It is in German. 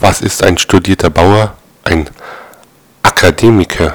Was ist ein studierter Bauer? Ein Akademiker